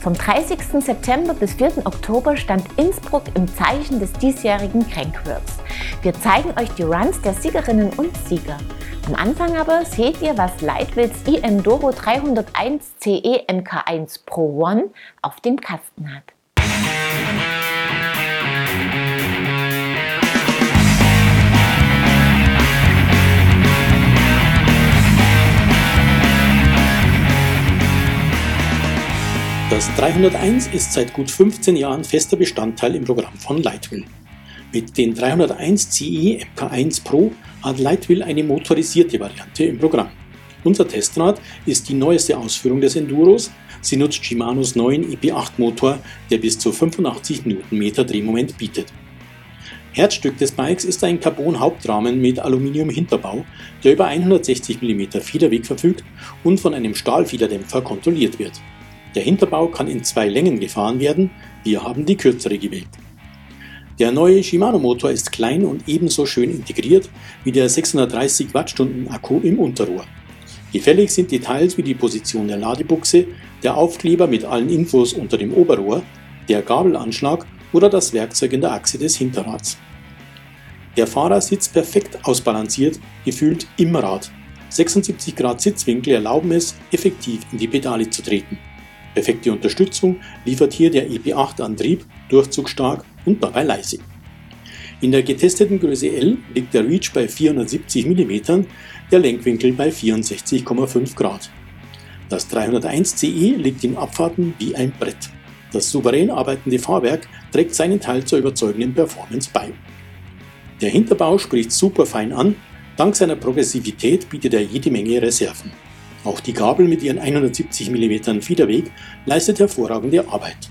Vom 30. September bis 4. Oktober stand Innsbruck im Zeichen des diesjährigen Crankworks. Wir zeigen euch die Runs der Siegerinnen und Sieger. Am Anfang aber seht ihr, was Leitwils iEnduro 301 CE MK1 Pro One auf dem Kasten hat. Das 301 ist seit gut 15 Jahren fester Bestandteil im Programm von Lightwill. Mit den 301 CE MK1 Pro hat Lightwill eine motorisierte Variante im Programm. Unser Testrad ist die neueste Ausführung des Enduros. Sie nutzt Shimanos neuen EP8 Motor, der bis zu 85 Nm Drehmoment bietet. Herzstück des Bikes ist ein Carbon-Hauptrahmen mit Aluminium-Hinterbau, der über 160 mm Federweg verfügt und von einem Stahlfederdämpfer kontrolliert wird. Der Hinterbau kann in zwei Längen gefahren werden, wir haben die kürzere gewählt. Der neue Shimano Motor ist klein und ebenso schön integriert wie der 630 Wattstunden Akku im Unterrohr. Gefällig sind Details wie die Position der Ladebuchse, der Aufkleber mit allen Infos unter dem Oberrohr, der Gabelanschlag oder das Werkzeug in der Achse des Hinterrads. Der Fahrer sitzt perfekt ausbalanciert, gefühlt im Rad. 76 Grad Sitzwinkel erlauben es, effektiv in die Pedale zu treten. Perfekte Unterstützung liefert hier der EP8-Antrieb, durchzugsstark und dabei leise. In der getesteten Größe L liegt der Reach bei 470 mm, der Lenkwinkel bei 64,5 Grad. Das 301 CE liegt in Abfahrten wie ein Brett. Das souverän arbeitende Fahrwerk trägt seinen Teil zur überzeugenden Performance bei. Der Hinterbau spricht super fein an, dank seiner Progressivität bietet er jede Menge Reserven. Auch die Gabel mit ihren 170 mm Federweg leistet hervorragende Arbeit.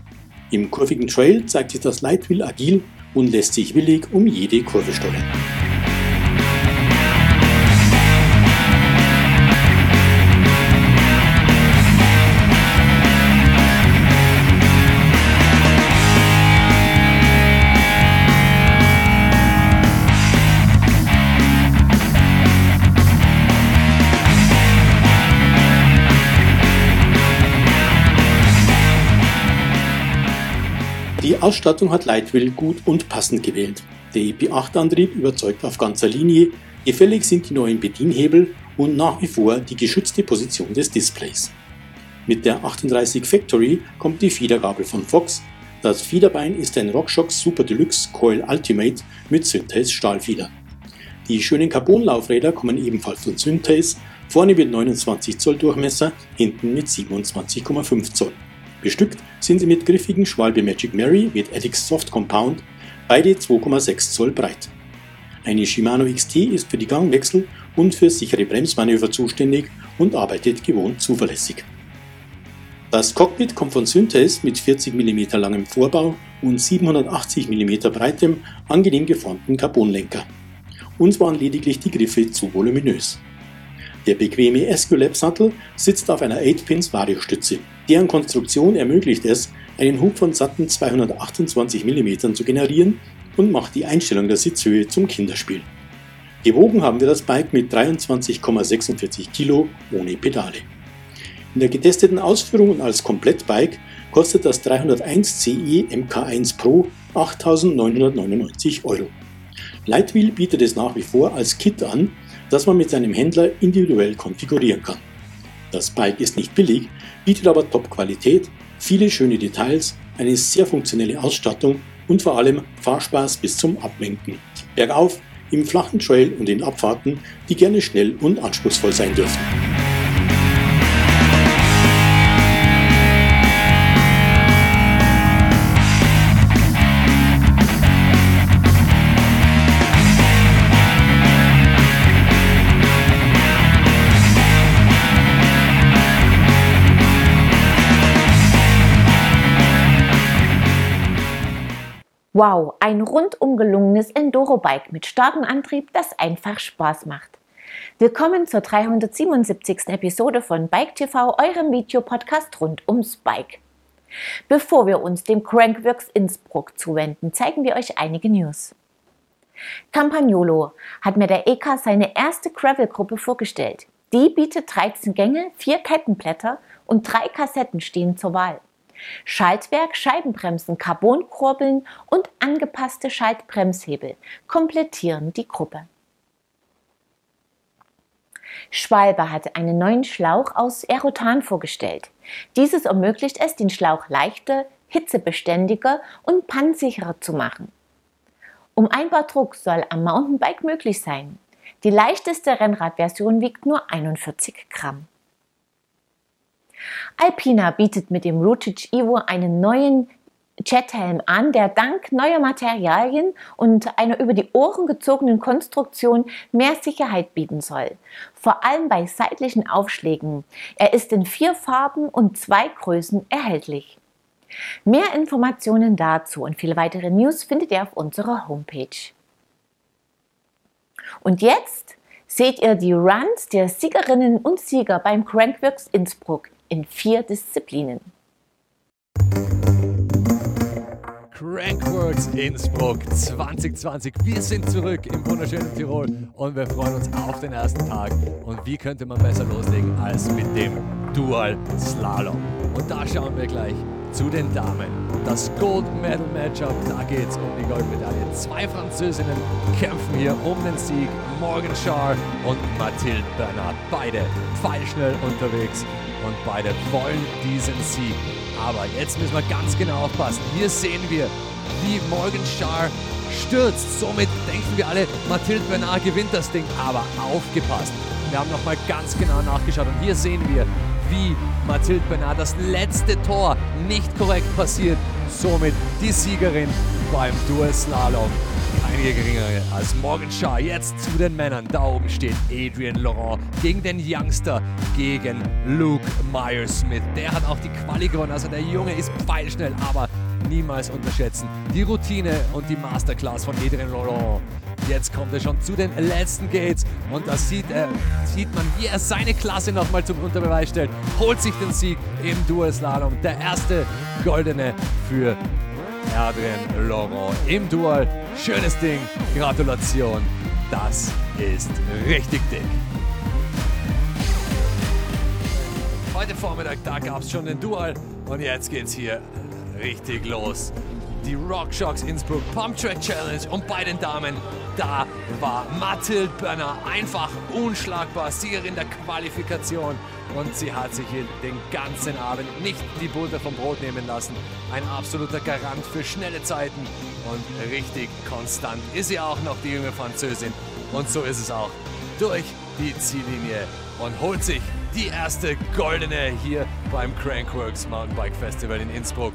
Im kurvigen Trail zeigt sich das Leitwheel agil und lässt sich willig um jede Kurve steuern. Die Ausstattung hat Lightwheel gut und passend gewählt. Der EP8-Antrieb überzeugt auf ganzer Linie, gefällig sind die neuen Bedienhebel und nach wie vor die geschützte Position des Displays. Mit der 38 Factory kommt die Fiedergabel von Fox. Das Fiederbein ist ein RockShox Super Deluxe Coil Ultimate mit Synthes Stahlfieder. Die schönen Carbonlaufräder kommen ebenfalls von Synthes, vorne mit 29 Zoll Durchmesser, hinten mit 27,5 Zoll. Bestückt sind sie mit griffigen Schwalbe Magic Mary mit Addix Soft Compound, beide 2,6 Zoll breit. Eine Shimano XT ist für die Gangwechsel und für sichere Bremsmanöver zuständig und arbeitet gewohnt zuverlässig. Das Cockpit kommt von Synthes mit 40 mm langem Vorbau und 780 mm breitem, angenehm geformten Carbonlenker. Uns waren lediglich die Griffe zu voluminös. Der bequeme Esculap-Sattel sitzt auf einer 8-Pins Variostütze. Deren Konstruktion ermöglicht es, einen Hub von satten 228 mm zu generieren und macht die Einstellung der Sitzhöhe zum Kinderspiel. Gewogen haben wir das Bike mit 23,46 Kilo ohne Pedale. In der getesteten Ausführung und als Komplettbike kostet das 301 CE MK1 Pro 8.999 Euro. Lightwheel bietet es nach wie vor als Kit an das man mit seinem Händler individuell konfigurieren kann. Das Bike ist nicht billig, bietet aber Top-Qualität, viele schöne Details, eine sehr funktionelle Ausstattung und vor allem Fahrspaß bis zum Ablenken. Bergauf, im flachen Trail und in Abfahrten, die gerne schnell und anspruchsvoll sein dürfen. Wow, ein rundum gelungenes Enduro-Bike mit starkem Antrieb, das einfach Spaß macht. Willkommen zur 377. Episode von Bike TV, eurem Videopodcast rund ums Bike. Bevor wir uns dem Crankworks Innsbruck zuwenden, zeigen wir euch einige News. Campagnolo hat mir der EK seine erste Gravel-Gruppe vorgestellt. Die bietet 13 Gänge, vier Kettenblätter und drei Kassetten stehen zur Wahl. Schaltwerk, Scheibenbremsen, Carbonkurbeln und angepasste Schaltbremshebel komplettieren die Gruppe. Schwalbe hat einen neuen Schlauch aus Aerotan vorgestellt. Dieses ermöglicht es, den Schlauch leichter, hitzebeständiger und pannsicherer zu machen. Um Einbaudruck soll am Mountainbike möglich sein. Die leichteste Rennradversion wiegt nur 41 Gramm. Alpina bietet mit dem Routage Evo einen neuen Jethelm an, der dank neuer Materialien und einer über die Ohren gezogenen Konstruktion mehr Sicherheit bieten soll. Vor allem bei seitlichen Aufschlägen. Er ist in vier Farben und zwei Größen erhältlich. Mehr Informationen dazu und viele weitere News findet ihr auf unserer Homepage. Und jetzt seht ihr die Runs der Siegerinnen und Sieger beim Crankworks Innsbruck in vier Disziplinen. Crankworks Innsbruck 2020. Wir sind zurück im wunderschönen Tirol und wir freuen uns auf den ersten Tag. Und wie könnte man besser loslegen als mit dem Dual Slalom? Und da schauen wir gleich zu den Damen. Das Gold Medal Matchup, da geht es um die Goldmedaille. Zwei Französinnen kämpfen hier um den Sieg. Morgan Schar und Mathilde Bernard. Beide pfeilschnell unterwegs und beide wollen diesen Sieg. Aber jetzt müssen wir ganz genau aufpassen. Hier sehen wir, wie Morgan Schar stürzt. Somit denken wir alle, Mathilde Bernard gewinnt das Ding. Aber aufgepasst. Wir haben nochmal ganz genau nachgeschaut und hier sehen wir, wie Mathilde Bernard das letzte Tor nicht korrekt passiert. Somit die Siegerin beim Dual Slalom einige geringere als Morgan Shaw. Jetzt zu den Männern. Da oben steht Adrian Laurent gegen den Youngster, gegen Luke Myers-Smith. Der hat auch die Quali gewonnen. Also der Junge ist pfeilschnell, aber niemals unterschätzen. Die Routine und die Masterclass von Adrian Laurent. Jetzt kommt er schon zu den letzten Gates und da sieht, äh, sieht man, wie er seine Klasse nochmal zum Unterbeweis stellt. Holt sich den Sieg im Dual Slalom. Der erste goldene für Adrian Laurent im Dual. Schönes Ding. Gratulation. Das ist richtig dick. Heute Vormittag, da gab es schon den Dual und jetzt geht's hier richtig los. Die Rockshocks Innsbruck Pump Track Challenge und bei den Damen, da war Mathilde Börner einfach unschlagbar, Siegerin der Qualifikation und sie hat sich hier den ganzen Abend nicht die Butter vom Brot nehmen lassen. Ein absoluter Garant für schnelle Zeiten und richtig konstant ist sie auch noch, die junge Französin. Und so ist es auch durch die Ziellinie und holt sich die erste goldene hier beim Crankworks Mountainbike Festival in Innsbruck.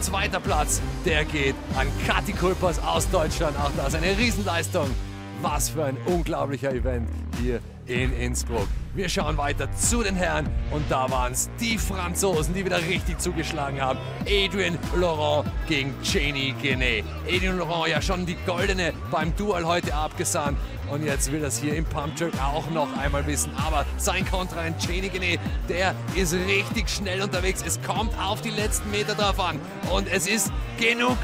Zweiter Platz, der geht an Kathi Kulpers aus Deutschland. Auch das eine Riesenleistung. Was für ein unglaublicher Event hier in Innsbruck. Wir schauen weiter zu den Herren und da waren es die Franzosen, die wieder richtig zugeschlagen haben. Adrian Laurent gegen Cheney Genet. Adrian Laurent ja schon die goldene beim Dual heute abgesahnt und jetzt will das hier im Pump Jerk auch noch einmal wissen. Aber sein Kontra in Cheney Genet, der ist richtig schnell unterwegs. Es kommt auf die letzten Meter drauf an und es ist genug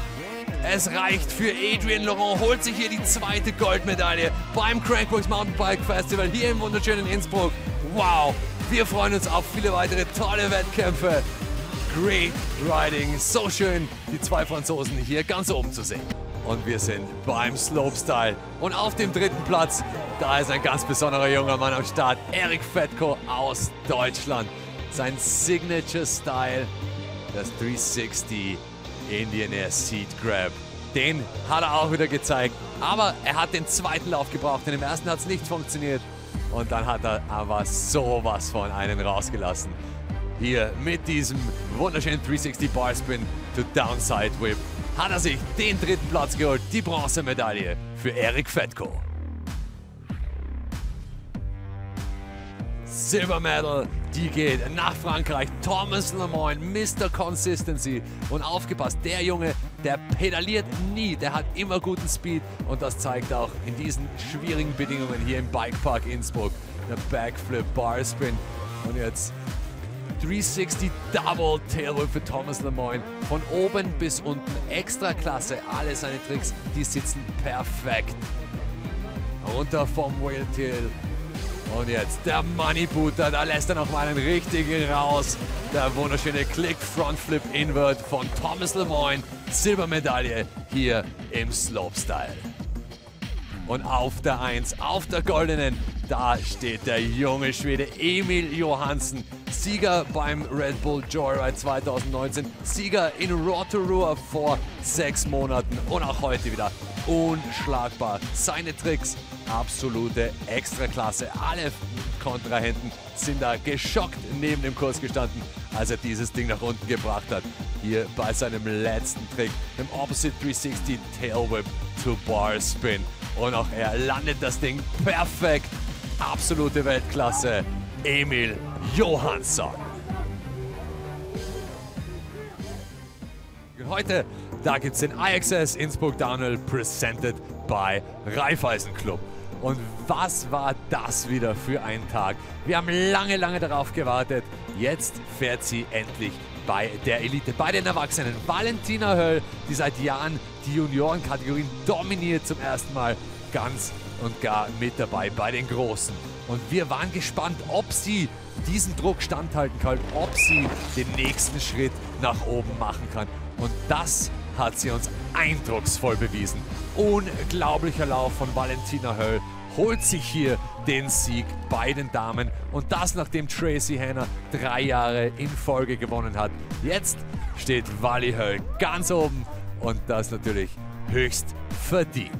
es reicht für Adrian Laurent, holt sich hier die zweite Goldmedaille beim Crankworks Mountainbike Festival hier im wunderschönen Innsbruck. Wow, wir freuen uns auf viele weitere tolle Wettkämpfe. Great Riding, so schön, die zwei Franzosen hier ganz oben zu sehen. Und wir sind beim Slopestyle. Und auf dem dritten Platz, da ist ein ganz besonderer junger Mann am Start, Erik Fetko aus Deutschland. Sein Signature Style, das 360 Indian Air Seat Grab. Den hat er auch wieder gezeigt. Aber er hat den zweiten Lauf gebraucht. Denn im ersten hat es nicht funktioniert. Und dann hat er aber sowas von einen rausgelassen. Hier mit diesem wunderschönen 360 Bar Spin to Downside Whip hat er sich den dritten Platz geholt. Die Bronzemedaille für Erik Fetko. Silver Medal die geht nach Frankreich. Thomas Lemoyne, Mr. Consistency. Und aufgepasst, der Junge, der pedaliert nie. Der hat immer guten Speed. Und das zeigt auch in diesen schwierigen Bedingungen hier im Bikepark Innsbruck. Der Backflip, Barspin. Und jetzt 360 Double Tailwhip für Thomas Lemoyne. Von oben bis unten extra klasse. Alle seine Tricks, die sitzen perfekt. Runter vom Whale Tail Und jetzt der Money Booter, da lässt er noch mal einen richtigen raus. Der wunderschöne Click Front Flip Invert von Thomas Lemoyne. Silbermedaille hier im Slopestyle. Und auf der 1, auf der goldenen, da steht der junge Schwede Emil Johansen. Sieger beim Red Bull Joyride 2019, Sieger in Rotorua vor sechs Monaten und auch heute wieder unschlagbar. Seine Tricks, absolute Extraklasse. Alle Kontrahenten sind da geschockt neben dem Kurs gestanden, als er dieses Ding nach unten gebracht hat. Hier bei seinem letzten Trick, dem Opposite 360 Tail Whip to Bar Spin. Und auch er landet das Ding perfekt. Absolute Weltklasse. Emil Johansson. Heute, da gibt es den IXS Innsbruck Downhill presented by Raiffeisen Club. Und was war das wieder für ein Tag? Wir haben lange, lange darauf gewartet. Jetzt fährt sie endlich bei der Elite, bei den Erwachsenen. Valentina Höll, die seit Jahren die Juniorenkategorien dominiert zum ersten Mal ganz und gar mit dabei bei den Großen. Und wir waren gespannt, ob sie diesen Druck standhalten kann, ob sie den nächsten Schritt nach oben machen kann. Und das hat sie uns eindrucksvoll bewiesen. Unglaublicher Lauf von Valentina Höll holt sich hier den Sieg bei den Damen und das nachdem Tracy Hanna drei Jahre in Folge gewonnen hat. Jetzt steht Wally Höll ganz oben und das natürlich höchst verdient.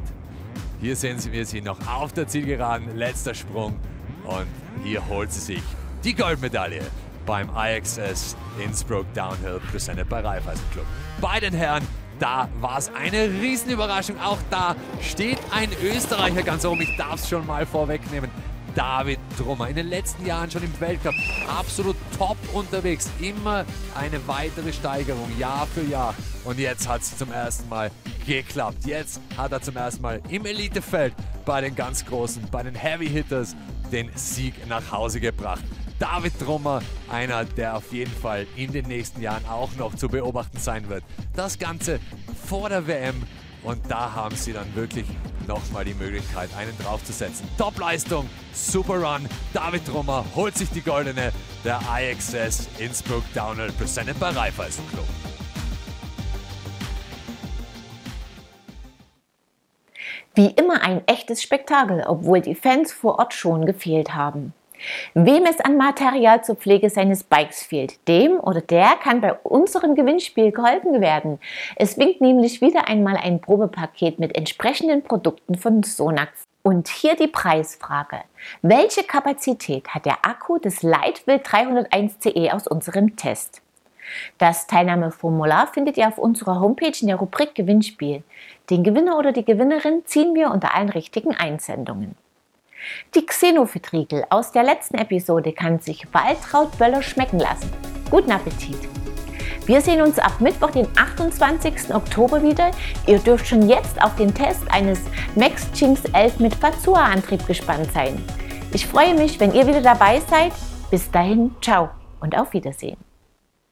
Hier sehen wir sie noch auf der Zielgeraden, letzter Sprung und hier holt sie sich die Goldmedaille beim IXS Innsbruck Downhill presented bei Raiffeisen Club. Bei den Herren, da war es eine Riesenüberraschung. Auch da steht ein Österreicher ganz oben. Ich darf es schon mal vorwegnehmen. David Drummer. In den letzten Jahren schon im Weltcup absolut top unterwegs. Immer eine weitere Steigerung, Jahr für Jahr. Und jetzt hat es zum ersten Mal geklappt. Jetzt hat er zum ersten Mal im Elitefeld bei den ganz Großen, bei den Heavy Hitters den Sieg nach Hause gebracht. David Drummer, einer, der auf jeden Fall in den nächsten Jahren auch noch zu beobachten sein wird. Das Ganze vor der WM und da haben sie dann wirklich nochmal die Möglichkeit, einen draufzusetzen. Top-Leistung, super Run. David Drummer holt sich die goldene. Der IXS Innsbruck Downhill presented bei Raiffeisen Club. Wie immer ein echtes Spektakel, obwohl die Fans vor Ort schon gefehlt haben. Wem es an Material zur Pflege seines Bikes fehlt, dem oder der kann bei unserem Gewinnspiel geholfen werden. Es winkt nämlich wieder einmal ein Probepaket mit entsprechenden Produkten von Sonax. Und hier die Preisfrage. Welche Kapazität hat der Akku des Lightwill 301CE aus unserem Test? Das Teilnahmeformular findet ihr auf unserer Homepage in der Rubrik Gewinnspiel. Den Gewinner oder die Gewinnerin ziehen wir unter allen richtigen Einsendungen. Die Xenophyt-Riegel aus der letzten Episode kann sich Waltraud Böller schmecken lassen. Guten Appetit! Wir sehen uns ab Mittwoch, den 28. Oktober wieder. Ihr dürft schon jetzt auf den Test eines Max Jinx 11 mit Fazua-Antrieb gespannt sein. Ich freue mich, wenn ihr wieder dabei seid. Bis dahin, ciao und auf Wiedersehen.